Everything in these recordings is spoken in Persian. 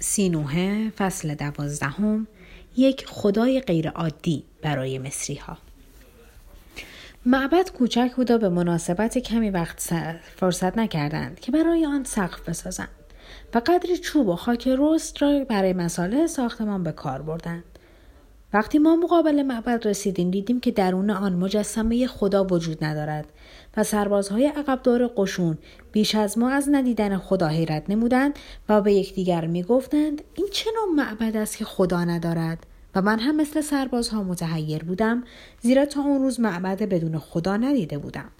سینوه فصل دوازدهم یک خدای غیرعادی برای مصری ها معبد کوچک بود و به مناسبت کمی وقت فرصت نکردند که برای آن سقف بسازند و قدری چوب و خاک رست را برای مساله ساختمان به کار بردند. وقتی ما مقابل معبد رسیدیم دیدیم که درون آن مجسمه خدا وجود ندارد و سربازهای عقبدار قشون بیش از ما از ندیدن خدا حیرت نمودند و به یکدیگر می‌گفتند این چه نوع معبد است که خدا ندارد؟ و من هم مثل سربازها متحیر بودم زیرا تا اون روز معبد بدون خدا ندیده بودم.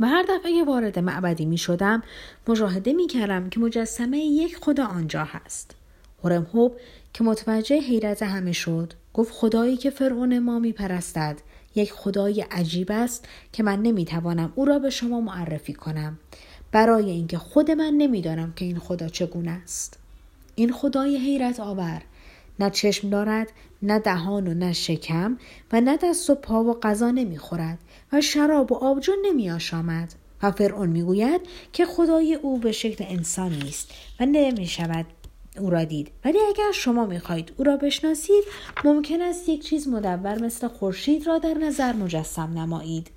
و هر دفعه وارد معبدی می شدم مشاهده می کردم که مجسمه یک خدا آنجا هست. هورم هوب که متوجه حیرت همه شد. گفت خدایی که فرعون ما می پرستد یک خدای عجیب است که من نمی‌توانم او را به شما معرفی کنم. برای اینکه خود من نمی‌دانم که این خدا چگونه است. این خدای حیرت آور. نه چشم دارد نه دهان و نه شکم و نه دست و پا و غذا نمی‌خورد و شراب و آبجو نمی آشامد و فرعون می‌گوید که خدای او به شکل انسانی است و نمی شود او را دید. ولی اگر شما می‌خواهید او را بشناسید ممکن است یک چیز مدور مثل خورشید را در نظر مجسم نمایید.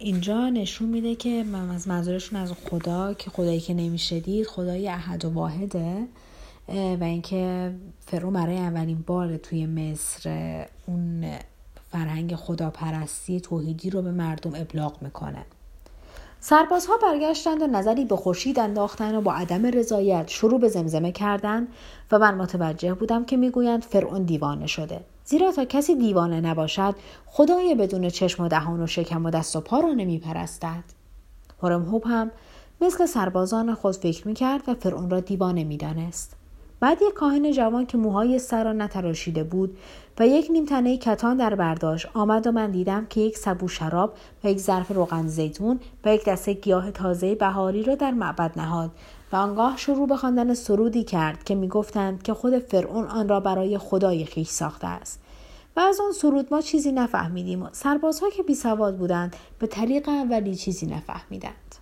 اینجا نشون میده که من از منظورشون از خدا که خدایی که نمی‌شدید خدای احد و واحده. و اینکه فرو برای اولین بار توی مصر اون فرهنگ خداپرستی توحیدی رو به مردم ابلاغ می‌کنه. سربازها برگشتند و نظری به خورشید انداختند و با عدم رضایت شروع به زمزمه کردند و من متوجه بودم که می‌گویند فرعون دیوانه شده. زیرا تا کسی دیوانه نباشد خدای بدون چشم و دهان و شکم و دست و پا را نمیپرستد. هرم هوب هم مثل سربازان خود فکر می‌کرد و فرعون را دیوانه می‌دانست. بعد یک کاهن جوان که موهای سر را نتراشیده بود و یک نیم تنه کتان در برداشت. آمد و من دیدم که یک سبو شراب و یک ظرف روغن زیتون و یک دسته گیاه تازه بهاری را در معبد نهاد و آنگاه شروع به خواندن سرودی کرد که می‌گفتند که خود فرعون آن را برای خدای خیش ساخته است. و از آن سرود ما چیزی نفهمیدیم و سربازها که بی سواد بودند به طریق اولی چیزی نفهمیدند.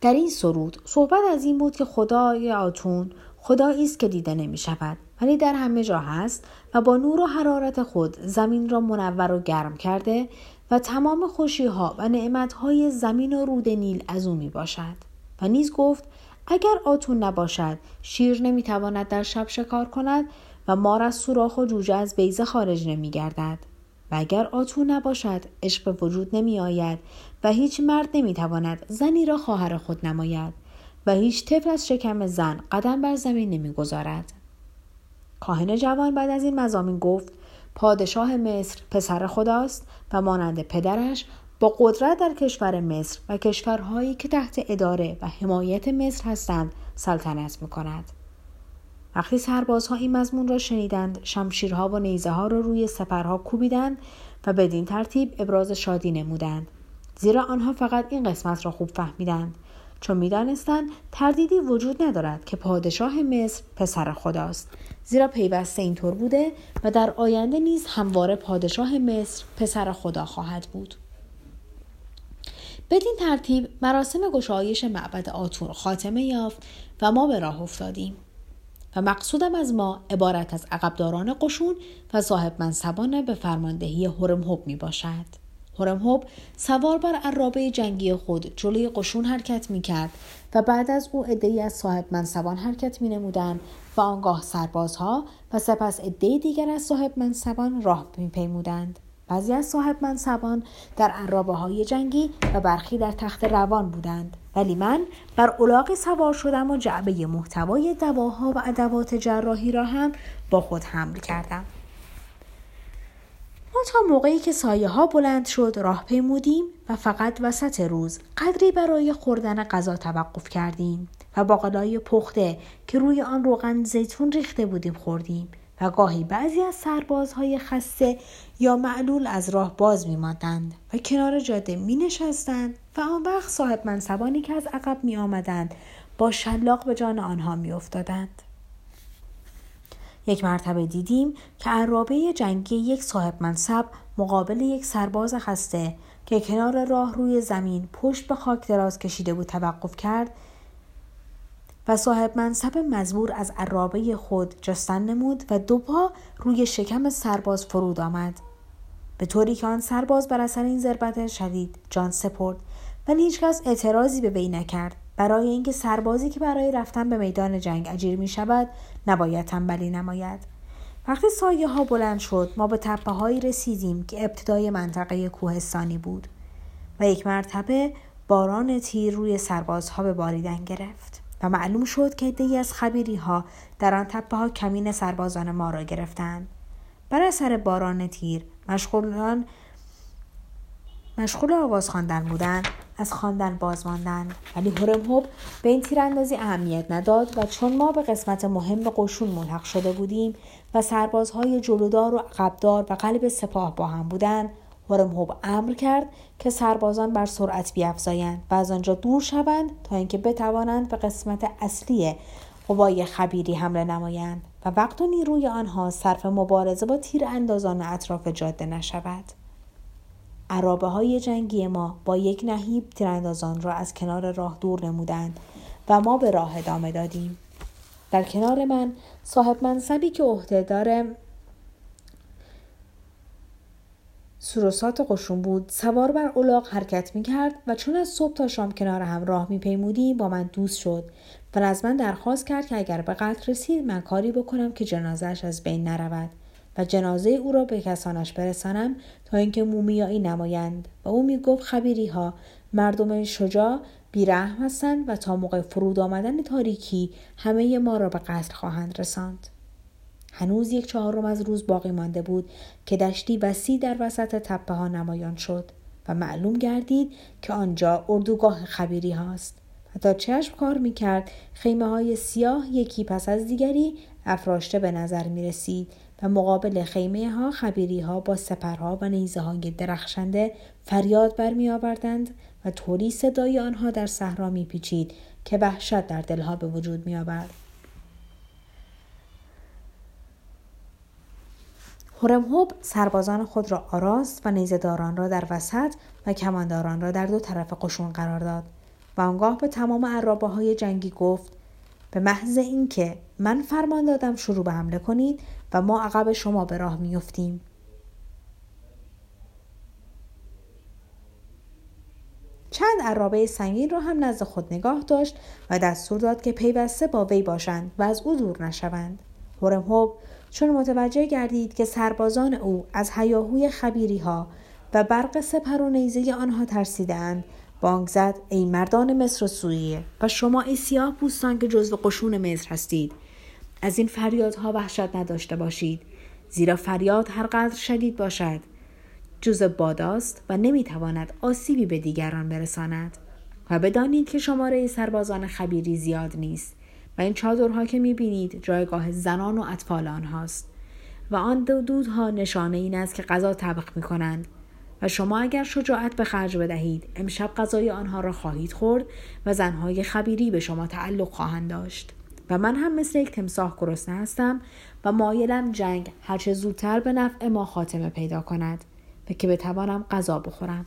در این سرود صحبت از این بود که خدای آتون خدایی است که دیده نمی شود ولی در همه جا هست و با نور و حرارت خود زمین را منور و گرم کرده و تمام خوشی ها و نعمت های زمین و رود نیل از او می باشد و نیز گفت اگر آتون نباشد شیر نمی تواند در شب شکار کند و مار از سوراخ و جوجه از بیزه خارج نمی گردد و اگر آتو نباشد عشق به وجود نمی آید و هیچ مرد نمی تواند زنی را خواهر خود نماید و هیچ طفل از شکم زن قدم بر زمین نمی‌گذارد. کاهن جوان بعد از این مزامین گفت پادشاه مصر پسر خداست و مانند پدرش با قدرت در کشور مصر و کشورهایی که تحت اداره و حمایت مصر هستند سلطنت می کند. وقتی سربازها این مضمون را شنیدند شمشیرها و نیزه ها را روی سپرها کوبیدند و بدین ترتیب ابراز شادی نمودند. زیرا آنها فقط این قسمت را خوب فهمیدند. چون می‌دانستند تردیدی وجود ندارد که پادشاه مصر پسر خداست. زیرا پیوسته اینطور بوده و در آینده نیز همواره پادشاه مصر پسر خدا خواهد بود بدین ترتیب مراسم گشایش معبد آتون خاتمه یافت و ما به راه افتادیم و مقصودم از ما عبارت از عقبداران قشون و صاحب منصبان به فرماندهی هرم هوب می باشد. هورم هوب سوار بر عرابه جنگی خود جلوی قشون حرکت می کرد و بعد از او عدهای از صاحب منصبان حرکت می نمودن و آنگاه سربازها و سپس عده دیگر از صاحب منصبان راه می پیمودند. بعضی از صاحب منصبان در عرابه های جنگی و برخی در تخت روان بودند ولی من بر اولاغی سوار شدم و جعبه محتوای دواها و ادوات جراحی را هم با خود حمل کردم ما تا موقعی که سایه ها بلند شد راه پیمودیم و فقط وسط روز قدری برای خوردن غذا توقف کردیم و باقلای پخته که روی آن روغن زیتون ریخته بودیم خوردیم و گاهی بعضی از سربازهای خسته یا معلول از راه باز می ماندند و کنار جاده می نشستند و آن وقت صاحب منصبانی که از عقب می آمدند با شلاق به جان آنها می افتادند. یک مرتبه دیدیم که عرابه جنگی یک صاحب منصب مقابل یک سرباز خسته که کنار راه روی زمین پشت به خاک دراز کشیده بود توقف کرد و صاحب منصب مزبور از عرابه خود جستن نمود و دو پا روی شکم سرباز فرود آمد. به طوری که آن سرباز بر اثر این ضربت شدید جان سپرد ولی هیچکس اعتراضی به وی نکرد. برای اینکه سربازی که برای رفتن به میدان جنگ اجیر می شود نباید تنبلی نماید. وقتی سایه ها بلند شد ما به تپه هایی رسیدیم که ابتدای منطقه کوهستانی بود و یک مرتبه باران تیر روی سربازها به باریدن گرفت و معلوم شد که عدهای از خبیری ها در آن تپه ها کمین سربازان ما را گرفتند. بر اثر باران تیر مشغولان مشغول آواز خواندن بودند از خواندن باز ماندند ولی هرمهوب به این تیراندازی اهمیت نداد و چون ما به قسمت مهم قشون ملحق شده بودیم و سربازهای جلودار و عقبدار و قلب سپاه با هم بودند هرمهوب امر کرد که سربازان بر سرعت بیافزایند و از آنجا دور شوند تا اینکه بتوانند به قسمت اصلی قوای خبیری حمله نمایند و وقت و نیروی آنها صرف مبارزه با تیر اندازان اطراف جاده نشود. عرابه های جنگی ما با یک نهیب تیراندازان را از کنار راه دور نمودند و ما به راه ادامه دادیم. در کنار من صاحب منصبی که عهدهدار سروسات قشون بود سوار بر اولاغ حرکت می کرد و چون از صبح تا شام کنار هم راه می پیمودیم با من دوست شد و از من درخواست کرد که اگر به قتل رسید من کاری بکنم که جنازش از بین نرود. و جنازه او را به کسانش برسانم تا اینکه مومیایی نمایند. و او می گفت خبیری ها مردم شجاع بیرحم هستند و تا موقع فرود آمدن تاریکی همه ما را به قتل خواهند رساند. هنوز یک چهارم از روز باقی مانده بود که دشتی وسیع در وسط تپه ها نمایان شد و معلوم گردید که آنجا اردوگاه خبیری هاست. و تا چشم کار می کرد خیمه های سیاه یکی پس از دیگری افراشته به نظر می رسید و مقابل خیمه ها خبیری ها با سپرها و نیزه های درخشنده فریاد برمی آوردند و طوری صدای آنها در صحرا می پیچید که وحشت در دلها به وجود می آورد. هورمهوب سربازان خود را آراست و نیزهداران را در وسط و کمانداران را در دو طرف قشون قرار داد و آنگاه به تمام عرابه های جنگی گفت به محض اینکه من فرمان دادم شروع به حمله کنید و ما عقب شما به راه میافتیم. چند عرابه سنگین را هم نزد خود نگاه داشت و دستور داد که پیوسته با وی باشند و از او دور نشوند. هورمهوب چون متوجه گردید که سربازان او از هیاهوی خبیری ها و برق سپر و نیزه آنها ترسیدند بانگ زد ای مردان مصر و سوریه و شما ای سیاه پوستان که جزو قشون مصر هستید از این فریادها وحشت نداشته باشید زیرا فریاد هر قدر شدید باشد. جز باداست و نمی‌تواند آسیبی به دیگران برساند. و بدانید که شماره سربازان خبیری زیاد نیست و این چادرها که می‌بینید جایگاه زنان و اطفال آنهاست. و آن دو دودها نشانه این است که غذا طبخ می کنند و شما اگر شجاعت به خرج بدهید امشب غذای آنها را خواهید خورد و زنهای خبیری به شما تعلق خواهند داشت. و من هم مثل یک تمساح گرسنه هستم و مایلم جنگ هرچه زودتر به نفع ما خاتمه پیدا کند و که بتوانم غذا بخورم.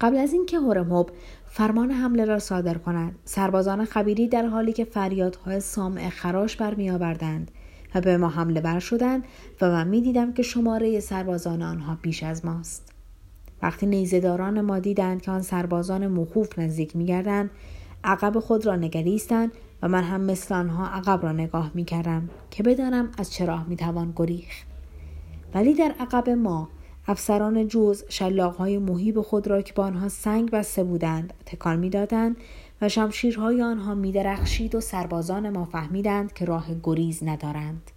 قبل از اینکه هورمهوب فرمان حمله را صادر کند سربازان خبیری در حالی که فریادهای سامع خراش برمیآوردند و به ما حمله بر شدند و من می‌دیدم که شماره سربازان آنها بیش از ماست. وقتی نیزهداران ما دیدند که آن سربازان مخوف نزدیک میگردند عقب خود را نگریستند و من هم مثل آنها عقب را نگاه می‌کردم که بدانم از چه راه می‌توان گریخت. ولی در عقب ما افسران جوز شلاقهای محیب خود را که با آنها سنگ بسته بودند تکان می‌دادند و شمشیرهای آنها میدرخشید و سربازان ما فهمیدند که راه گریز ندارند.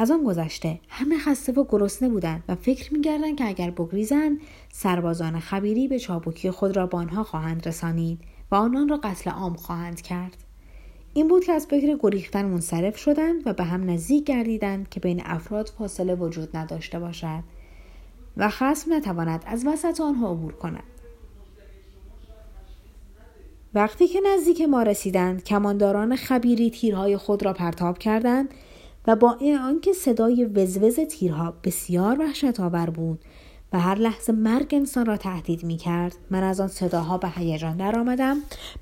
از آن گذشته همه خسته و گرسنه بودند و فکر می‌کردند که اگر بگریزند سربازان خبیری به چابکی خود را با آنها خواهند رسانید و آنان را قتل عام خواهند کرد. این بود که از فکر گریختن منصرف شدند و به هم نزدیک گردیدند که بین افراد فاصله وجود نداشته باشد و خصم نتواند از وسط آنها عبور کند. وقتی که نزدیک ما رسیدند کمانداران خبیری تیرهای خود را پرتاب کردند و با این آنکه صدای وزوز تیرها بسیار وحشت آور بود و هر لحظه مرگ انسان را تهدید می کرد من از آن صداها به هیجان درآمدم.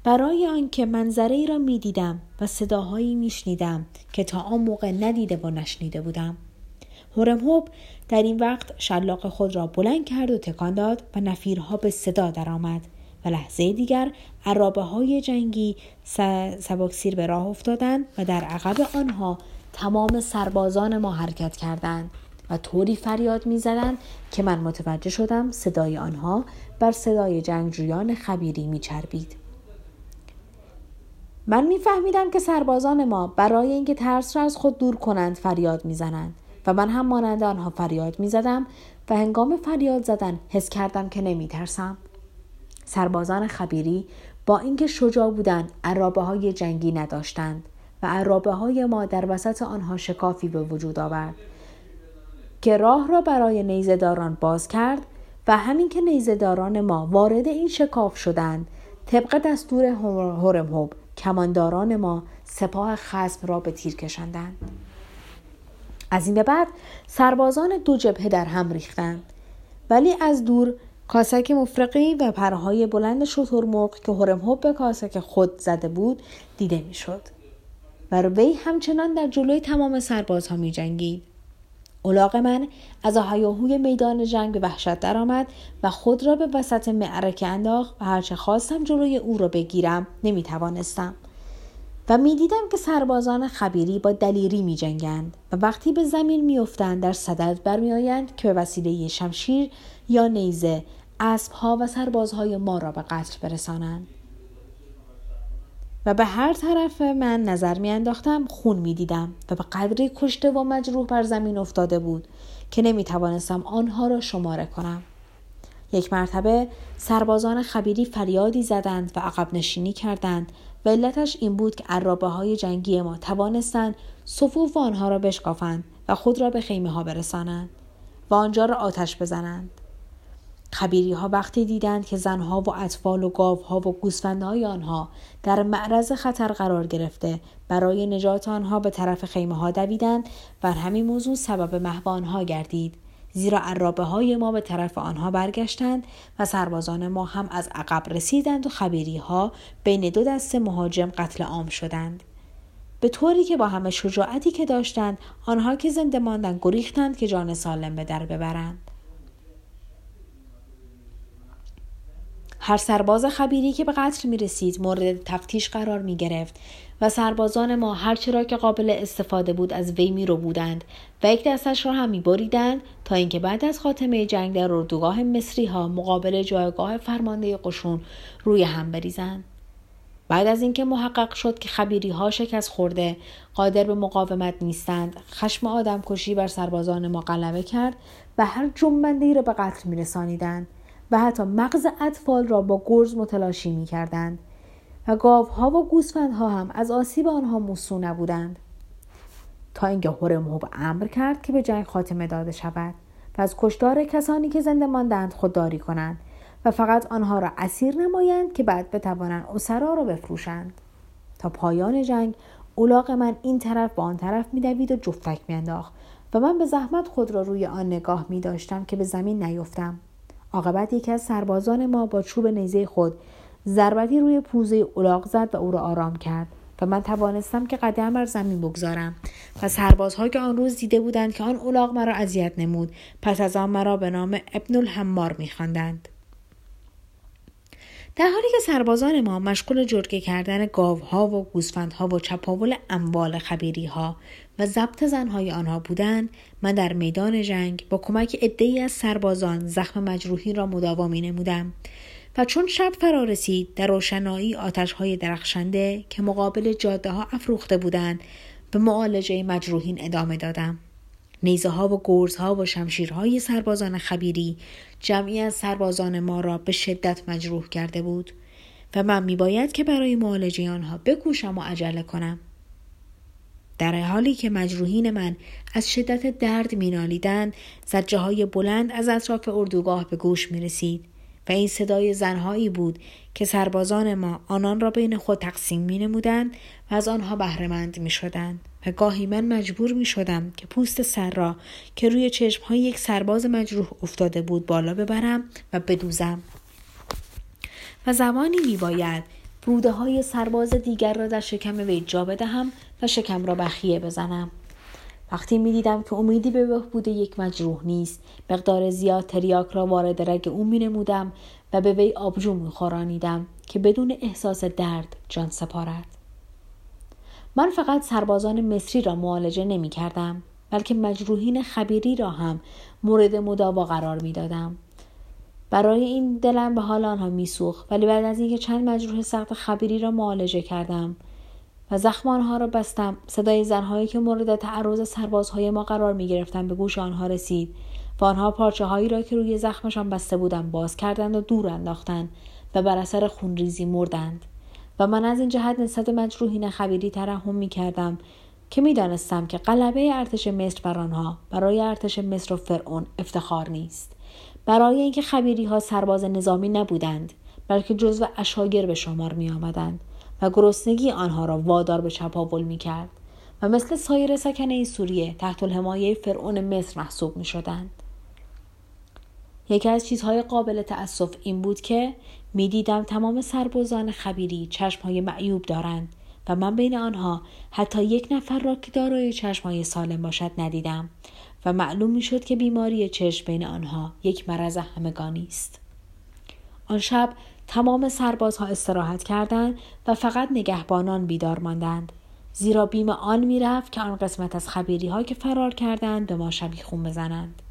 برای آنکه منظره ای را می دیدم و صداهایی می شنیدم که تا آن موقع ندیده و نشنیده بودم. هورمهوب در این وقت شلاق خود را بلند کرد و تکان داد و نفیرها به صدا درآمد و لحظه دیگر عرابه های جنگی سبکسیر به راه افتادند و در عقب آنها تمام سربازان ما حرکت کردند و طوری فریاد می‌زدند که من متوجه شدم صدای آنها بر صدای جنگجویان خبیری میچربید. من میفهمیدم که سربازان ما برای اینکه ترس را از خود دور کنند فریاد می‌زنند و من هم مانند آنها فریاد می‌زدم و هنگام فریاد زدن حس کردم که نمیترسم. سربازان خبیری با اینکه شجاع بودند عرابه های جنگی نداشتند. عرابه های ما در وسط آنها شکافی به وجود آورد که راه را برای نیزهداران باز کرد و همین که نیزهداران ما وارد این شکاف شدند طبق دستور هورمهوب کمانداران ما سپاه خسم را به تیر کشاندند از این به بعد سربازان دو جبهه در هم ریختند. ولی از دور کاسک مفرقی و پرهای بلند شترمرغ که هورمهوب به کاسک خود زده بود دیده می‌شد. و وی همچنان در جلوی تمام سربازها می جنگید. اولاغ من از هیاهوی میدان جنگ به وحشت درآمد و خود را به وسط معرکه انداخت و هرچه خواستم جلوی او را بگیرم نمی توانستم. و می‌دیدم که سربازان خبیری با دلیری می جنگند و وقتی به زمین میافتند در صدد برمیآیند که به وسیله شمشیر یا نیزه اسبها و سربازهای ما را به قتل برسانند و به هر طرف من نظر میانداختم خون می‌دیدم و به قدری کشته و مجروح بر زمین افتاده بود که نمی توانستم آنها را شماره کنم. یک مرتبه سربازان خبیری فریادی زدند و عقب نشینی کردند و علتش این بود که عرابه های جنگی ما توانستند صفوف آنها را بشکافند و خود را به خیمه ها برسانند و آنجا را آتش بزنند. خبیری ها وقتی دیدند که زنها و اطفال و گاوها و گوسفندهای آنها در معرض خطر قرار گرفته برای نجات آنها به طرف خیمه ها دویدند و همین موضوع سبب محو آنها گردید. زیرا عرابه های ما به طرف آنها برگشتند و سربازان ما هم از عقب رسیدند و خبیری ها بین دو دست مهاجم قتل عام شدند. به طوری که با همه شجاعتی که داشتند آنها که زنده ماندند گریختند که جان سالم به در ببرند. هر سرباز خبیری که به قتل می رسید مورد تفتیش قرار می گرفت و سربازان ما هرچه را که قابل استفاده بود از وی می رو بودند و یک دستش را هم می بریدند تا اینکه بعد از خاتمه جنگ در اردوگاه مصری ها مقابل جایگاه فرمانده قشون روی هم بریزند. بعد از اینکه محقق شد که خبیری ها شکست خورده قادر به مقاومت نیستند خشم آدم کشی بر سربازان ما غلبه کرد و هر جنبنده را به قتل می رسانیدند و حتی مغز اطفال را با گرز متلاشی می کردند و گاوها و گوسفندها هم از آسیب آنها موسو نبودند. تا اینکه هورمهوب امر کرد که به جنگ خاتمه داده شود و از کشتار کسانی که زنده ماندند خودداری کنند و فقط آنها را اسیر نمایند که بعد بتوانند اسرا را بفروشند. تا پایان جنگ اولاغ من این طرف با آن طرف میدوید و جفتک میانداخت و من به زحمت خود را روی آن نگاه می داشتم که به زمین نیفتم. عاقبت یکی از سربازان ما با چوب نیزه خود ضربتی روی پوزه اولاغ زد و او را آرام کرد و من توانستم که قدم بر زمین بگذارم و سربازها که آن روز دیده بودند که آن اولاغ مرا اذیت نمود پس از آن مرا به نام ابن الحمار میخواندند. در حالی که سربازان ما مشغول جرگه کردن گاوها و گوسفندها و چپاول اموال خبیری ها و ضبط زنهای آنها بودند من در میدان جنگ با کمک عدهای از سربازان زخم مجروحی را مداوا می نمودم و چون شب فرا رسید در روشنایی آتش های درخشنده که مقابل جاده ها افروخته بودند به معالجه مجروحین ادامه دادم. نیزه ها و گرز ها و شمشیرهای سربازان خبیری جمعی از سربازان ما را به شدت مجروح کرده بود و من میباید که برای معالجه آنها بکوشم و عجله کنم. در حالی که مجروحین من از شدت درد مینالیدند زجه های بلند از اطراف اردوگاه به گوش می رسید و این صدای زنهایی بود که سربازان ما آنان را بین خود تقسیم می نمودند و از آنها بهرهمند می شدند و گاهی من مجبور می شدم که پوست سر را که روی چشم های یک سرباز مجروح افتاده بود بالا ببرم و بدوزم. و زمانی می باید روده های سرباز دیگر را در شکم وی جا بدهم و شکم را بخیه بزنم. وقتی می دیدم که امیدی به بهبود یک مجروح نیست مقدار زیاد تریاک را وارد رگ او می نمودم و به وی آبجو می خورانیدم که بدون احساس درد جان سپارد من فقط سربازان مصری را معالجه نمی کردم بلکه مجروحین خبیری را هم مورد مداوا قرار می دادم. برای این دلم به حال آنها میسوخت ولی بعد از اینکه چند مجروح سخت خبیری را معالجه کردم و زخم آنها را بستم. صدای زنهایی که مورد تعرض سربازهای ما قرار می گرفتن به گوش آنها رسید و آنها پارچه هایی را که روی زخمشان بسته بودم باز کردند و دور انداختند و بر اثر خونریزی مردند. و من از این جهت نسبت مجروحین خبیری ترحم می کردم که می دانستم که غلبه ارتش مصر بر آنها برای ارتش مصر و فرعون افتخار نیست. برای اینکه خبیری ها سرباز نظامی نبودند بلکه جزو اشاگر به شمار می آمدند و گرسنگی آنها را وادار به چپاول می کرد و مثل سایر سکنه سوریه تحت الحمایه فرعون مصر محسوب می شدند. یکی از چیزهای قابل تأسف این بود که می‌دیدم تمام سربازان خبیری چشمهای معیوب دارند و من بین آنها حتی یک نفر را که دارای چشمهای سالم باشد ندیدم و معلوم می‌شد که بیماری چشم بین آنها یک مرض همگانی است آن شب تمام سربازها استراحت کردند و فقط نگهبانان بیدار ماندند. زیرا بیم آن می‌رفت که آن قسمت از خبیری ها که فرار کردند به ما خون بزنند.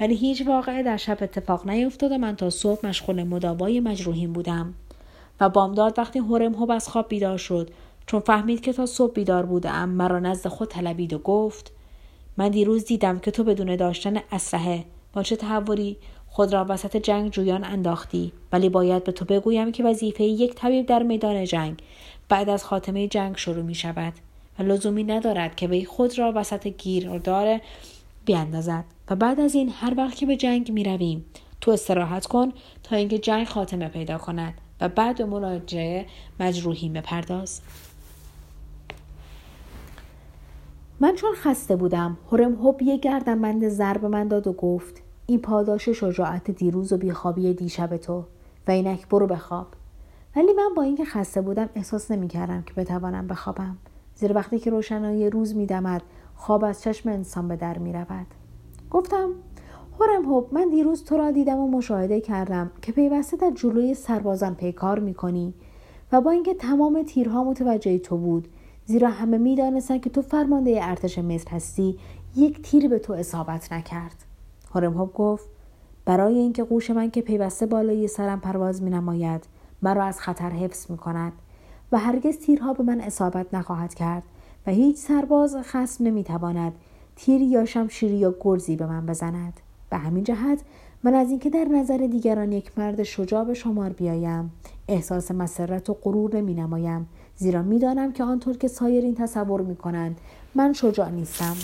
ولی هیچ واقعه در شب اتفاق نیفتاد و من تا صبح مشغول مداوای مجروحین بودم و بامداد وقتی هورم هوب از خواب بیدار شد چون فهمید که تا صبح بیدار بودم مرا نزد خود طلبید و گفت من دیروز دیدم که تو بدون داشتن اسلحه با چه تحوری خود را وسط جنگ جویان انداختی ولی باید به تو بگویم که وظیفه یک طبیب در میدان جنگ بعد از خاتمه جنگ شروع می شود و لزومی ندارد که وی خود را وسط گیر داره بیاندازد و بعد از این هر وقت که به جنگ می رویم تو استراحت کن تا اینکه جنگ خاتمه پیدا کند و بعد به مراجعه مجروحین بپرداز. من چون خسته بودم هرم هوب یه گردنبند ضرب من داد و گفت این پاداش شجاعت دیروز و بیخوابی دیشب تو. و اینک برو بخواب. ولی من با اینکه خسته بودم احساس نمی‌کردم که بتوانم بخوابم. زیرا وقتی که روشنایی روز میدمد خواب از چشم انسان به در می‌رود. گفتم هورم هوب من دیروز تو را دیدم و مشاهده کردم که پیوسته در جلوی سربازان پیکار می‌کنی و با اینکه تمام تیرها متوجه تو بود زیرا همه می‌دانستند که تو فرمانده ارتش مصر هستی یک تیر به تو اصابت نکرد. هورم هوب گفت برای اینکه قوش من که پیوسته بالای سرم پرواز می نماید مرا از خطر حفظ می کند و هرگز تیرها به من اصابت نخواهد کرد و هیچ سرباز خسم نمی تواند تیری یا شمشیری یا گرزی به من بزند. به همین جهت من از اینکه در نظر دیگران یک مرد شجاع به شمار بیایم احساس مسرت و غرور نمی نمایم زیرا می‌دانم که آنطور که سایرین تصور می کنند من شجاع نیستم.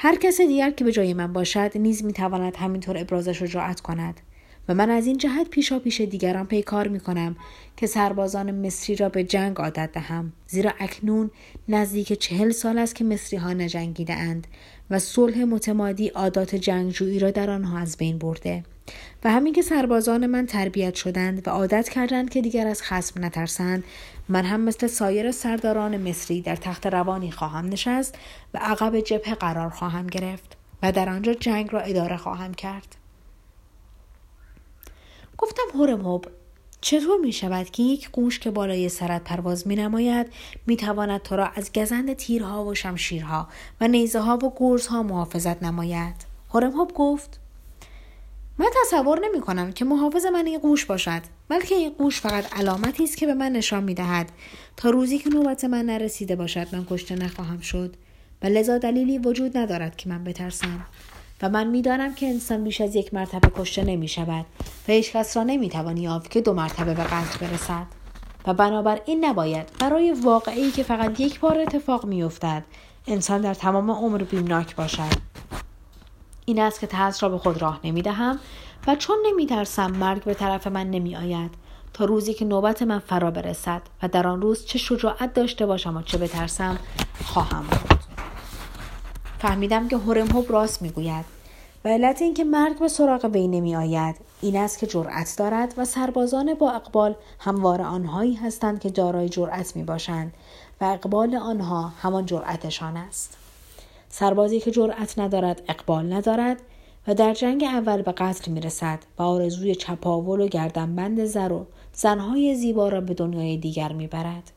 هر کس دیگر که به جای من باشد نیز می تواند همینطور ابراز شجاعت کند. و من از این جهت پیشا پیش دیگران پیکار می کنم که سربازان مصری را به جنگ عادت دهم. زیرا اکنون نزدیک چهل سال است که مصری ها نجنگیده اند و صلح متمادی عادات جنگجویی را در آنها از بین برده. و همین که سربازان من تربیت شدند و عادت کردند که دیگر از خسم نترسند من هم مثل سایر سرداران مصری در تخت روانی خواهم نشست و عقب جبهه قرار خواهم گرفت و در آنجا جنگ را اداره خواهم کرد. گفتم هورموب چطور می شود که یک قوش که بالای سرت پرواز می نماید می تواند تو را از گزند تیرها و شمشیرها و نیزه ها و گرزها محافظت نماید؟ هورمهوب گفت من تصور نمی کنم که محافظ من این قوش باشد بلکه این قوش فقط علامتی است که به من نشان می دهد تا روزی که نوبت من نرسیده باشد من کشته نخواهم شد و لذا دلیلی وجود ندارد که من بترسم. و من می‌دانم که انسان بیش از یک مرتبه کشته نمی شود و هیچ کس را نمی توانی یافت که دو مرتبه به قتل برسد. و بنابر این نباید برای واقعی که فقط یک بار اتفاق می افتد انسان در تمام عمر بیمناک باشد. این است که ترس را به خود راه نمی دهم و چون نمی ترسم مرگ به طرف من نمی آید تا روزی که نوبت من فرا برسد و در آن روز چه شجاعت داشته باشم و چه بترسم خواهم بود. فهمیدم که هورم هوب راست می‌گوید و علت اینکه مرگ به سراغ وی نمی آید این است که جرأت دارد و سربازان با اقبال هموار آنهایی هستند که دارای جرأت می باشند و اقبال آنها همان جرأتشان است. سربازی که جرأت ندارد اقبال ندارد و در جنگ اول به قتل می رسد و آرزوی چپاول و گردنبند زر و زنهای زیبا را به دنیای دیگر می برد.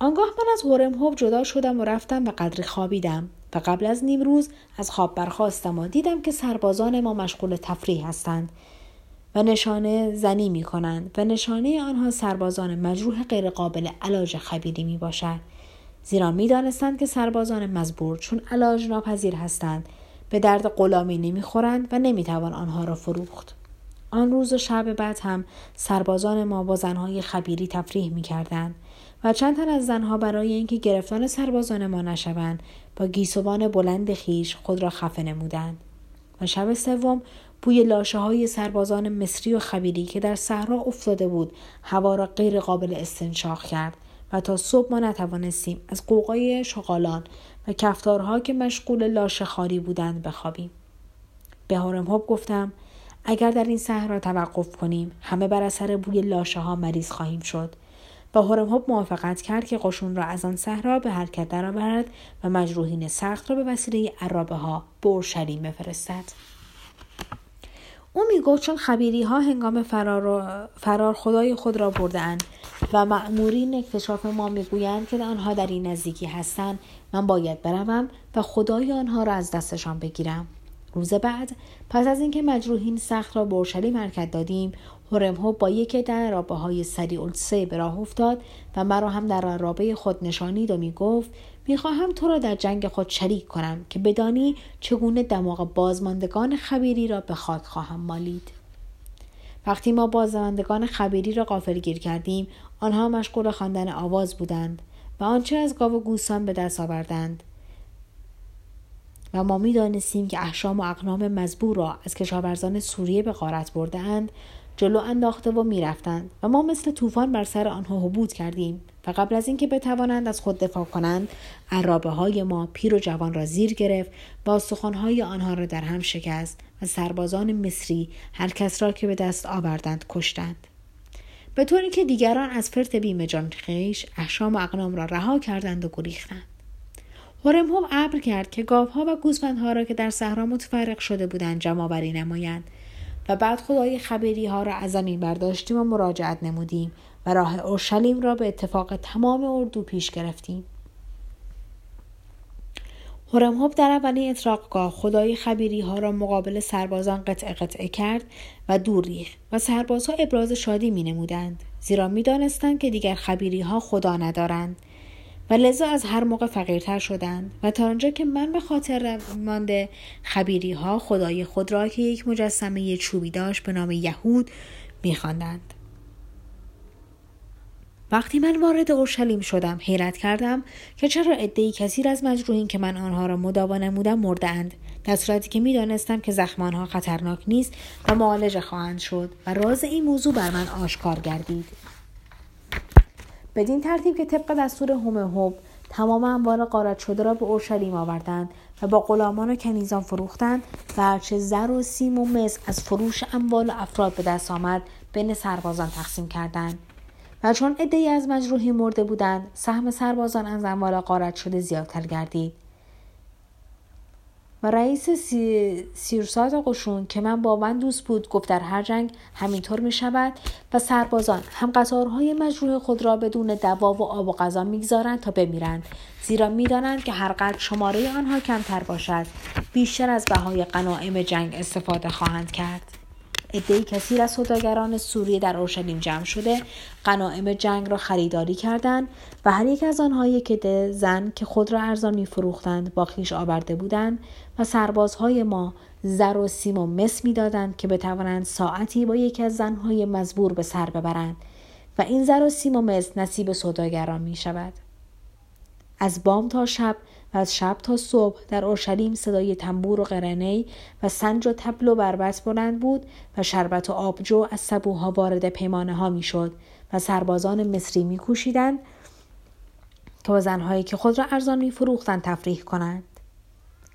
آنگاه من از هورم هوب جدا شدم و رفتم و قدری خوابیدم و قبل از نیم روز از خواب برخواستم و دیدم که سربازان ما مشغول تفریح هستند و نشانه زنی می کنند و نشانه آنها سربازان مجروح غیرقابل علاج خبیری می باشد. زیرا می دانستند که سربازان مزبور چون علاج ناپذیر هستند به درد غلامی نمی‌خورند و نمی‌توان آنها را فروخت. آن روز و شب بعد هم سربازان ما با زنهای خبیری تفریح می‌کردند و چند تن از زنها برای اینکه گرفتان سربازان ما نشوند با گیسوان بلند خیش خود را خفه نمودند و شب سوم بوی لاشه های سربازان مصری و خبیری که در صحرا افتاده بود هوا را غیر قابل استنشاق کرد و تا صبح ما نتوانستیم از قوقای شغالان و کفتارها که مشغول لاشه خاری بودند بخوابیم. به هارم هوب گفتم اگر در این صحرا توقف کنیم همه بر اثر بوی لاشه ها مریض خواهیم شد. با هورم هوب موافقت کرد که قشون را از آن صحرا به حرکت درآورد و مجروحین سخت را به وسیله عرابه ها به اورشلیم بفرستد. او می‌گفت چون خبیری ها هنگام فرار, فرار خدای خود را بردهاند و مأمورین اکتشاف ما می‌گویند که آنها در این نزدیکی هستند من باید بروم و خدای آنها را از دستشان بگیرم. روز بعد پس از اینکه مجروحین سخت را به اورشلیم حرکت دادیم هورمهو با یکی در رابه های سریع سه به راه افتاد و مرا هم در رابه خود نشانید و می‌گفت می‌خواهم تو را در جنگ خود شریک کنم که بدانی چگونه دماغ بازماندگان خبیری را به خاک خواهم مالید. وقتی ما بازماندگان خبیری را گیر کردیم آنها مشغول خواندن آواز بودند و آنچه از گاو و گوسان به دست آوردند. و ما می‌دانستیم که احشام و اقنام مزبور را از کشاورزان سوریه به غارت بردهاند جلو انداخته و می‌رفتند و ما مثل طوفان بر سر آنها حبود کردیم و قبل از اینکه بتوانند از خود دفاع کنند عرابه های ما پیر و جوان را زیر گرفت و استخوانهای آنها را در هم شکست و سربازان مصری هر کس را که به دست آوردند کشتند. به طوری که دیگران از فرط بیم جان خیش احشام و اقنام را رها کردند و گریختند. هورم هم ابر کرد که گاوها و گوسفندها را که در صحرا متفرق شده بودند جمع بری نمایند. و بعد خدای خبری ها را از زمین برداشتیم و مراجعت نمودیم و راه اورشلیم را به اتفاق تمام اردو پیش گرفتیم. هورمهوب در اولین اطراقگاه خدای خبیری ها را مقابل سربازان قطع قطعه کرد و دور ریخت و سربازها ابراز شادی می نمودند زیرا می دانستند که دیگر خبیری ها خدا ندارند. و لذا از هر موقع فقیرتر شدند و تا آنجا که من به خاطر مانده خبیری ها خدای خود را که یک مجسمه چوبی داشت به نام یهود میخواندند. وقتی من وارد اورشلیم شدم حیرت کردم که چرا عدهای کثیر از مجروحین که من آنها را مداوا نمودم مردهاند. در صورتی که می‌دانستم که زخم آنها خطرناک نیست و معالجه خواهند شد و راز این موضوع بر من آشکار گردید. بدین ترتیب که طبق دستور هوب تمام اموال قارت شده را به اورشلیم آوردند و با غلامان و کنیزان فروختند و هرچه زر و سیم و مس از فروش اموال و افراد به دست آمد بین سربازان تقسیم کردند. و چون عدهای از مجروحی مرده بودند سهم سربازان از اموال قارت شده زیادتر گردید. و رئیس سی... سیرسات قشون که من با من دوست بود گفت در هر جنگ همینطور می شود و سربازان هم قطارهای مجروح خود را بدون دوا و آب و غذا می‌گذارند تا بمیرند. زیرا می‌دانند که هر قدر شماره آنها کمتر باشد بیشتر از بهای قناعم جنگ استفاده خواهند کرد. عدهای کثیر از سوداگران سوریه در اورشلیم جمع شده غنایم جنگ را خریداری کردند و هر یک از آنها یک زن که خود را ارزان میفروختند با خیش آورده بودند و سربازهای ما زر و سیم و مس می‌دادند که بتوانند ساعتی با یکی از زنهای مزبور به سر ببرند و این زر و سیم و مس نصیب سوداگران می شود. از بام تا شب و از شب تا صبح در اورشلیم صدای تنبور و قرنی و سنج و تبل و بربت بلند بود و شربت و آبجو از سبوها وارد پیمانه ها می‌شد و سربازان مصری میکوشیدند که با زنهایی که خود را ارزان میفروختند تفریح کنند.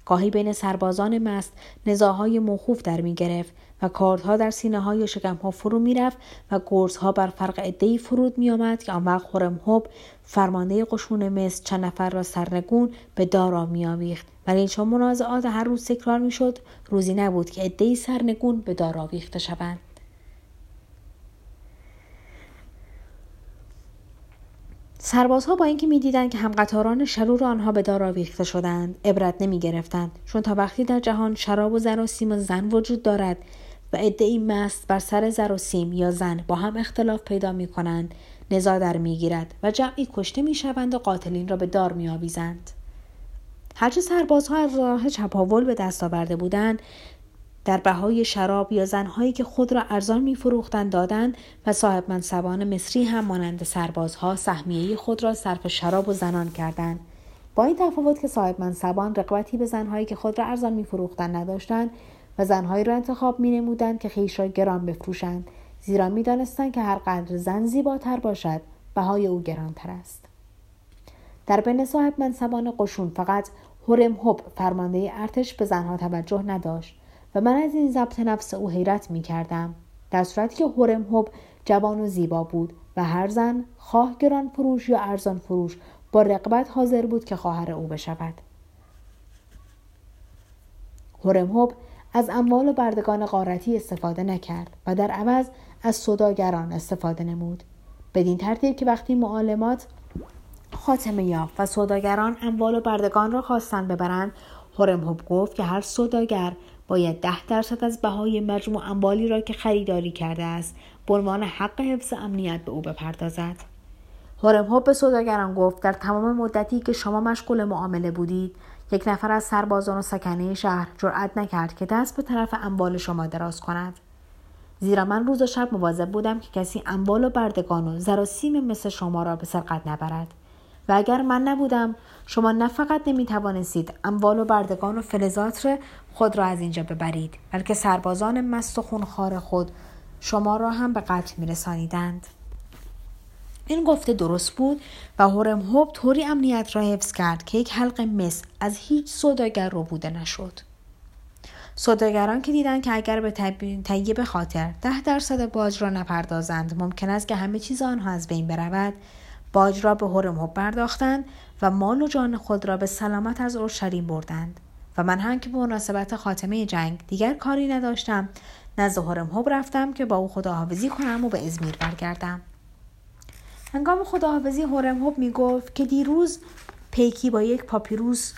گاهی بین سربازان مست نزاهای موخوف در می گرفت و کاردها در سینه های شکم ها فرو می رفت و گرزها بر فرق ادهی فرود می آمد که آن وقت خورم هب فرمانده قشون مصر چند نفر را سرنگون به دارا می آویخت ولی چون منازعات هر روز تکرار می شد روزی نبود که ادهی سرنگون به دار آویخته شوند. سربازها با اینکه می‌دیدند که همقطاران شرور آنها به دار آویخته شدند عبرت نمی گرفتند چون تا وقتی در جهان شراب و زن و سیم و زن وجود دارد و عدهای مست بر سر زر و سیم یا زن با هم اختلاف پیدا می کنند نزا در می گیرد و جمعی کشته می شوند و قاتلین را به دار می آویزند. هرچه سربازها از راه چپاول به دست آورده بودند در بهای شراب یا زنهایی که خود را ارزان میفروختند دادند و صاحب منصبان مصری هم مانند سربازها سهمیه خود را صرف شراب و زنان کردند با این تفاوت که صاحب منصبان رقبتی به زنهایی که خود را ارزان میفروختند نداشتند و زنهایی را انتخاب می نمودند که خیش را گران بفروشند زیرا می‌دانستند که هر قدر زن زیباتر باشد بهای او گرانتر است در بین صاحب منصبان قشون فقط هورم هوب فرمانده ارتش به زنها توجه نداشت و من از این ضبط نفس او حیرت می کردم. در صورتی که هورم هوب جوان و زیبا بود و هر زن خواه گران فروش یا ارزان فروش با رقبت حاضر بود که خواهر او بشود. هورم هوب از اموال و بردگان قارتی استفاده نکرد و در عوض از صداگران استفاده نمود. بدین ترتیب که وقتی معالمات خاتمه یافت و صداگران اموال و بردگان را خواستند ببرند هورم هوب گفت که هر صداگر باید ده درصد از بهای مجموع اموالی را که خریداری کرده است به عنوان حق حفظ امنیت به او بپردازد هورم به سوداگران گفت در تمام مدتی که شما مشغول معامله بودید یک نفر از سربازان و سکنه شهر جرأت نکرد که دست به طرف اموال شما دراز کند زیرا من روز و شب مواظب بودم که کسی اموال و بردگان و زر و سیم مثل شما را به سرقت نبرد و اگر من نبودم شما نه فقط نمی توانستید اموال و بردگان و فلزات خود را از اینجا ببرید بلکه سربازان مست و خونخوار خود شما را هم به قتل می رسانیدند. این گفته درست بود و هورم هوب طوری امنیت را حفظ کرد که یک حلقه مس از هیچ سوداگر رو بوده نشد. سوداگران که دیدند که اگر به طیب خاطر ده درصد باج را نپردازند ممکن است که همه چیز آنها از بین برود. باج را به هورمهوب پرداختند و مال و جان خود را به سلامت از اورشلیم بردند. و من هم که به مناسبت خاتمه جنگ دیگر کاری نداشتم نزد هورمهوب رفتم که با او خداحافظی کنم و به ازمیر برگردم. هنگام خداحافظی هورمهوب می گفت که دیروز پیکی با یک پاپیروس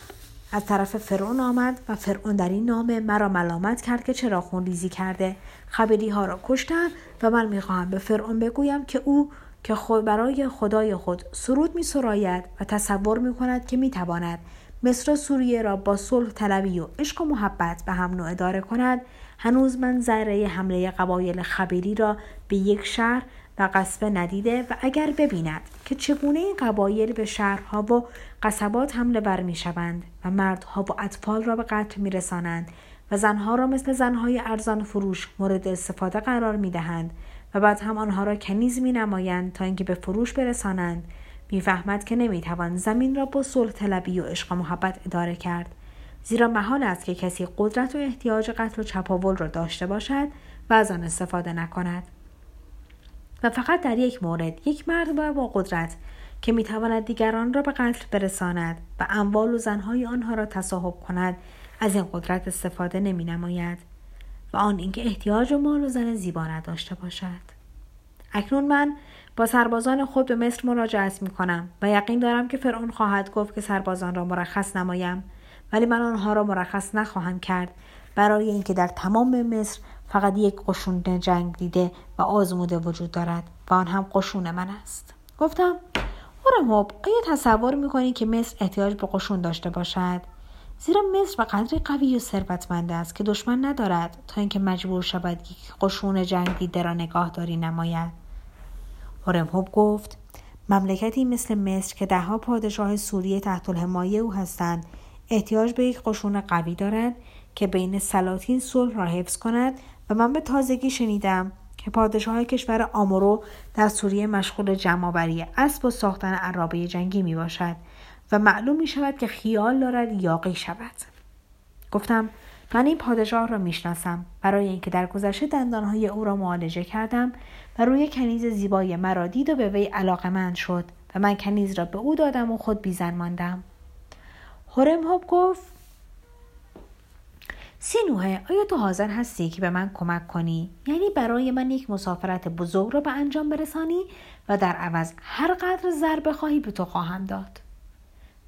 از طرف فرعون آمد و فرعون در این نامه مرا ملامت کرد که چرا خون ریزی کرده. خبری ها را کشتم و من می‌خواهم به فرعون بگویم که او که خود برای خدای خود سرود می سراید و تصور می کند که می تواند مصر سوریه را با صلح طلبی و عشق و محبت به هم نوع اداره کند. هنوز من ذره حمله قبایل خبیری را به یک شهر و قصبه ندیده و اگر ببیند که چگونه این قبایل به شهرها و قصبات حمله بر می شوند و مردها و اطفال را به قتل می رسانند و زنها را مثل زنهای ارزان فروش مورد استفاده قرار می دهند و بعد هم آنها را کنیز می نمایند تا اینکه به فروش برسانند می‌فهمد که نمی‌توان زمین را با صلح طلبی و عشق و محبت اداره کرد. زیرا محال است که کسی قدرت و احتیاج قتل و چپاول را داشته باشد و از آن استفاده نکند. و فقط در یک مورد یک مرد با قدرت که می‌تواند دیگران را به قتل برساند و اموال و زنهای آنها را تصاحب کند از این قدرت استفاده نمی نماید و آن اینکه احتیاج و مال و زن زیبا نداشته باشد. اکنون من با سربازان خود به مصر مراجعت می کنم و یقین دارم که فرعون خواهد گفت که سربازان را مرخص نمایم ولی من آنها را مرخص نخواهم کرد برای اینکه در تمام مصر فقط یک قشون جنگ دیده و آزموده وجود دارد و آن هم قشون من است. گفتم هورموب آیا تصور می‌کنی که مصر احتیاج به قشون داشته باشد؟ زیرا مصر به قدری قوی و ثروتمند است که دشمن ندارد تا اینکه مجبور شود یک قشون جنگ دیده را نگاهداری نماید. هورمهوب گفت مملکتی مثل مصر که دهها پادشاه سوریه تحت الحمایه او هستند احتیاج به یک قشون قوی دارد که بین سلاطین صلح را حفظ کند و من به تازگی شنیدم که پادشاه کشور آمورو در سوریه مشغول جمعآوری اسب و ساختن عرابه جنگی می باشد و معلوم می شود که خیال دارد یاقی شود. گفتم من این پادشاه را می‌شناسم. برای اینکه در گذشته دندانهای او را معالجه کردم و روی کنیز زیبای مرا دید و به وی علاقمند شد و من کنیز را به او دادم و خود بیزن ماندم. هورم گفت سینوه آیا تو حاضر هستی که به من کمک کنی؟ یعنی برای من یک مسافرت بزرگ را به انجام برسانی و در عوض هر قدر ضربه خواهی به تو خواهم داد.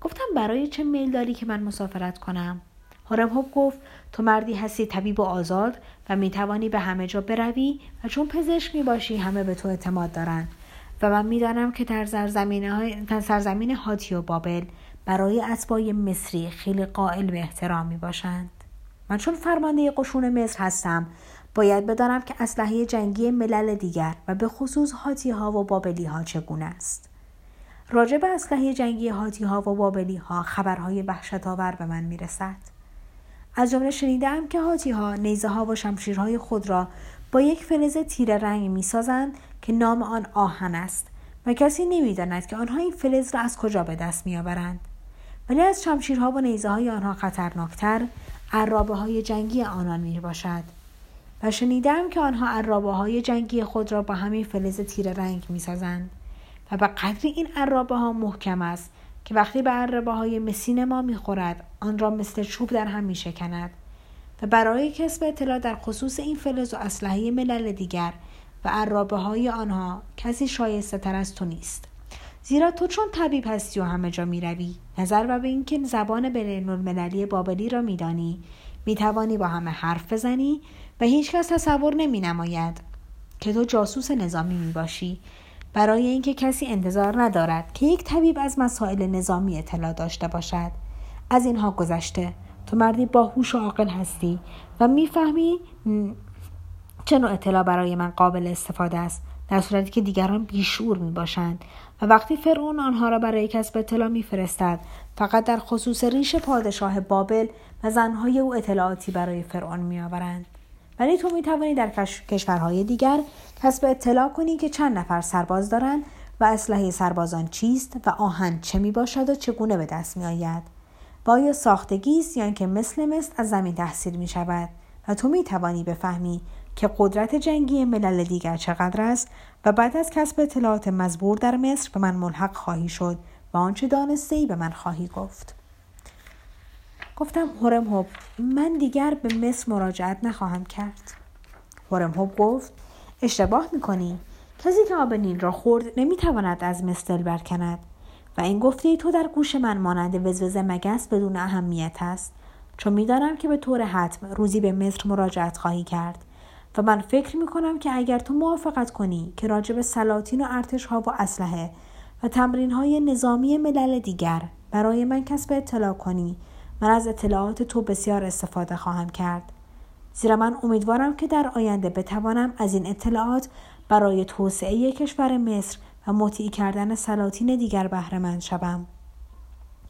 گفتم برای چه میل داری که من مسافرت کنم؟ هورم گفت تو مردی هستی طبیب و آزاد و می توانی به همه جا بروی و چون پزشک می باشی همه به تو اعتماد دارند و من می‌دانم که در سرزمین هاتی و بابل برای اسبای مصری خیلی قائل به احترام می باشند. من چون فرمانده قشون مصر هستم باید بدانم که اسلحه جنگی ملل دیگر و به خصوص هاتی ها و بابلی ها چگونه است. راجع به اسلحه جنگی هاتی ها و بابلی ها خبرهای وحشت آور به من می رسد. از جمله شنیدم که هاتی ها نیزه ها و شمشیرهای خود را با یک فلز تیره رنگ می سازند که نام آن آهن است و کسی نمی‌داند که آنها این فلز را از کجا به دست می آورند. ولی از شمشیرها و نیزه های آنها خطرناکتر عرابه های جنگی آنان می باشد. و شنیدم که آنها عرابه های جنگی خود را با همین فلز تیره رنگ می سازند. و به قدری این عرابه ها محکم است که وقتی به عربه های مسین ما می‌خورد آن را مثل چوب در هم میشکند و برای کسب اطلاع در خصوص این فلز و اسلحه ملل دیگر و عرابه های آنها کسی شایسته تر از تو نیست زیرا تو چون طبیب هستی و همه جا می‌روی نظر و به اینکه زبان بین المللی بابلی را میدانی. می‌توانی با همه حرف بزنی و هیچکس تصور نمی نماید که تو جاسوس نظامی می باشی برای اینکه کسی انتظار ندارد که یک طبیب از مسائل نظامی اطلاع داشته باشد. از اینها گذشته. تو مردی باهوش و عاقل هستی و می‌فهمی چه نوع اطلاع برای من قابل استفاده است. در صورتی که دیگران بیشور می باشند و وقتی فرعون آنها را برای کسب اطلاع میفرستد فقط در خصوص ریش پادشاه بابل و زنهای او اطلاعاتی برای فرعون میآورند. ولی تو می توانی در کشورهای دیگر کسب اطلاع کنی که چند نفر سرباز دارند و اسلحه سربازان چیست و آهن چه می باشد و چگونه به دست می آید و آیا ساختگی است یا اینکه مثل مثل از زمین تحصیل می شود و تو می توانی بفهمی که قدرت جنگی ملل دیگر چقدر است و بعد از کسب اطلاعات مزبور در مصر به من ملحق خواهی شد و آنچه دانسته ای به من خواهی گفت. گفتم هورم هوب من دیگر به مصر مراجعت نخواهم کرد. هورم هوب گفت اشتباه می‌کنی. کسی که آب نیل را خورد نمی‌تواند از مصر دل برکند و این گفته تو در گوش من مانند وزوز مگس بدون اهمیت است. چون می‌دانم که به طور حتم روزی به مصر مراجعت خواهی کرد. و من فکر می کنم که اگر تو موافقت کنی که راجب سلاطین و ارتش ها و اسلحه و تمرین های نظامی ملل دیگر برای من کسب اطلاع کنی من از اطلاعات تو بسیار استفاده خواهم کرد. زیرا من امیدوارم که در آینده بتوانم از این اطلاعات برای توسعه کشور مصر و مطیع کردن سلاطین دیگر بهره شوم.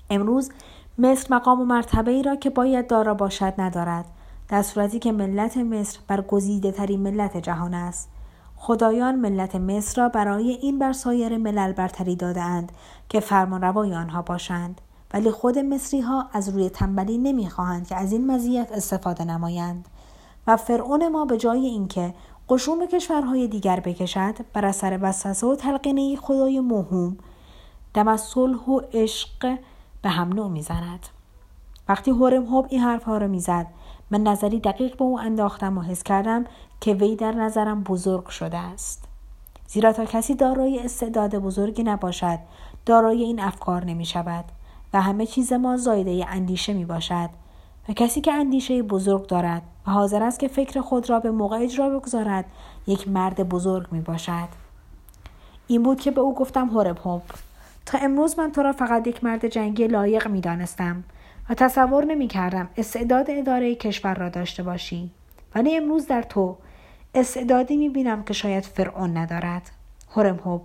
امروز مصر مقام و مرتبه ای را که باید دارا باشد ندارد. در صورتی که ملت مصر برگزیده ترین ملت جهان است. خدایان ملت مصر را برای این بر سایر ملل برتری دادهاند که فرمانروای آنها باشند. ولی خود مصری ها از روی تنبلی نمی‌خواهند که از این مزیت استفاده نمایند. و فرعون ما به جای اینکه قشون کشورهای دیگر بکشد بر اثر وسوسه و تلقینه خدای موهوم دم از صلح و عشق به هم نوع می‌زند. وقتی هورم هوب این حرفها را می‌زد من نظری دقیق به او انداختم و حس کردم که وی در نظرم بزرگ شده است. زیرا تا کسی دارای استعداد بزرگی نباشد دارای این افکار نمی شود و همه چیز ما زایده اندیشه می باشد و کسی که اندیشه بزرگ دارد و حاضر است که فکر خود را به موقع اجرا بگذارد یک مرد بزرگ می باشد. این بود که به او گفتم هورب هوب. تا امروز من تو را فقط یک مرد جنگی لایق می دانستم. و تصور نمی کردم استعداد اداره کشور را داشته باشی. ولی امروز در تو استعدادی می بینم که شاید فرعون ندارد. هورم هوب.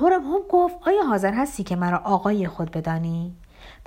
هم گفت آیا حاضر هستی که مرا آقای خود بدانی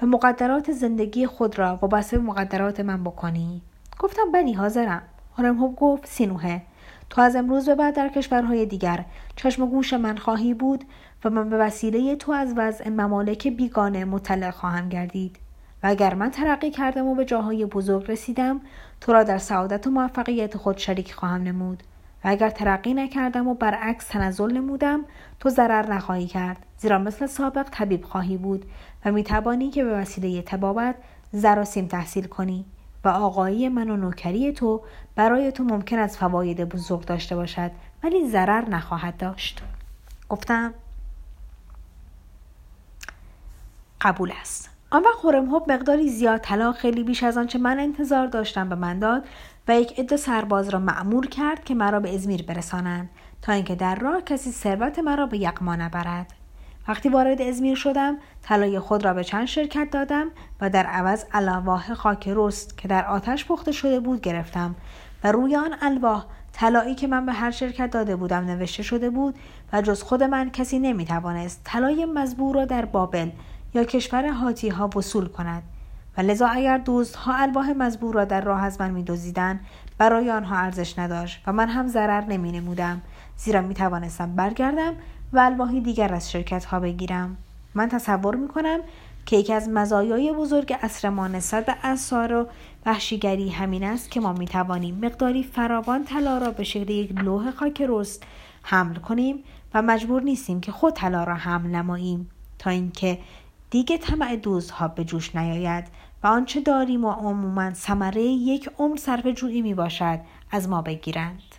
و مقدرات زندگی خود را وابسته مقدرات من بکنی؟ گفتم بلی حاضرم. هم گفت سینوهه تو از امروز به بعد در کشورهای دیگر چشم و گوش من خواهی بود و من به وسیله تو از وضع ممالک بیگانه مطلع خواهم گردید. و اگر من ترقی کردم و به جاهای بزرگ رسیدم تو را در سعادت و موفقیت خود شریک خواهم نمود. و اگر ترقی نکردم و برعکس تنزل نمودم تو ضرر نخواهی کرد زیرا مثل سابق طبیب خواهی بود و می توانی که به وسیله تبابت زراسیم تحصیل کنی و آقایی من و نوکری تو برای تو ممکن است فواید بزرگ داشته باشد ولی ضرر نخواهد داشت. گفتم قبول است. آن وقت خورمهوب مقداری زیاد طلا خیلی بیش از آنچه من انتظار داشتم به من داد و یک عده سرباز را معمور کرد که مرا به ازمیر برسانند تا اینکه در راه کسی ثروت مرا به یقما نبرد. وقتی وارد ازمیر شدم طلای خود را به چند شرکت دادم و در عوض الواح خاک رست که در آتش پخته شده بود گرفتم و روی آن الواح طلایی که من به هر شرکت داده بودم نوشته شده بود و جز خود من کسی نمی‌توانست طلای مزبور را در بابل یا کشور حاتی ها وصول کند. و لذا اگر ها الواح مزبور را در راه از من میدزدیدند برای آنها ارزش نداشت و من هم ضرر نمی نمودم زیرا می توانستم برگردم و الواحی دیگر از شرکت ها بگیرم. من تصور می کنم که یکی از مزایای بزرگ اصر ما نسبت به اثار و وحشیگری همین است که ما می توانیم مقداری فراوان طلا را به شکل یک لوح خاک رست حمل کنیم و مجبور نیستیم که خود طلا را حمل نماییم. تا اینکه دیگه طمع دوزها به جوش نیاید و آنچه داریم و عموما ثمره یک عمر صرف جویی می باشد از ما بگیرند.